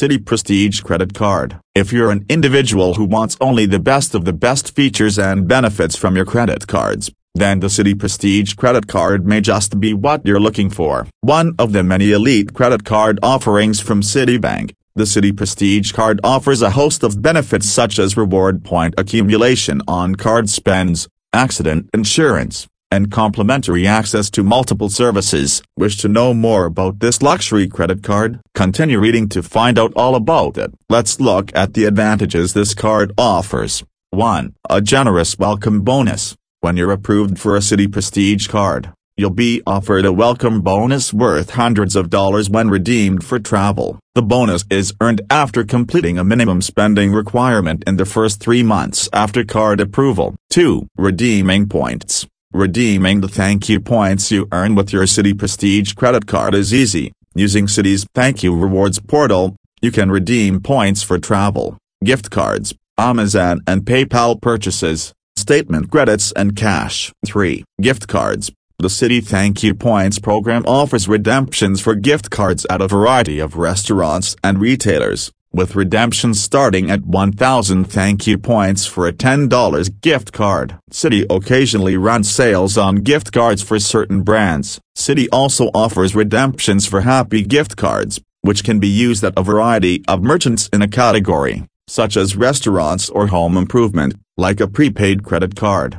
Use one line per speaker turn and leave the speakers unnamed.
Citi Prestige Credit Card. If you're an individual who wants only the best of the best features and benefits from your credit cards, then the Citi Prestige Credit Card may just be what you're looking for. One of the many elite credit card offerings from Citibank, the Citi Prestige Card offers a host of benefits such as reward point accumulation on card spends, accident insurance, and complimentary access to multiple services. Wish to know more about this luxury credit card? Continue reading to find out all about it. Let's look at the advantages this card offers. 1. A generous welcome bonus. When you're approved for a Citi Prestige card, you'll be offered a welcome bonus worth hundreds of dollars when redeemed for travel. The bonus is earned after completing a minimum spending requirement in the first three months after card approval. 2. Redeeming points. Redeeming the thank you points you earn with your Citi Prestige credit card is easy. Using Citi's Thank You Rewards portal, you can redeem points for travel, gift cards, Amazon and PayPal purchases, statement credits and cash. 3. Gift cards. The Citi Thank You Points program offers redemptions for gift cards at a variety of restaurants and retailers with redemption starting at 1,000 thank you points for a $10 gift card. Citi occasionally runs sales on gift cards for certain brands. Citi also offers redemptions for happy gift cards, which can be used at a variety of merchants in a category, such as restaurants or home improvement, like a prepaid credit card.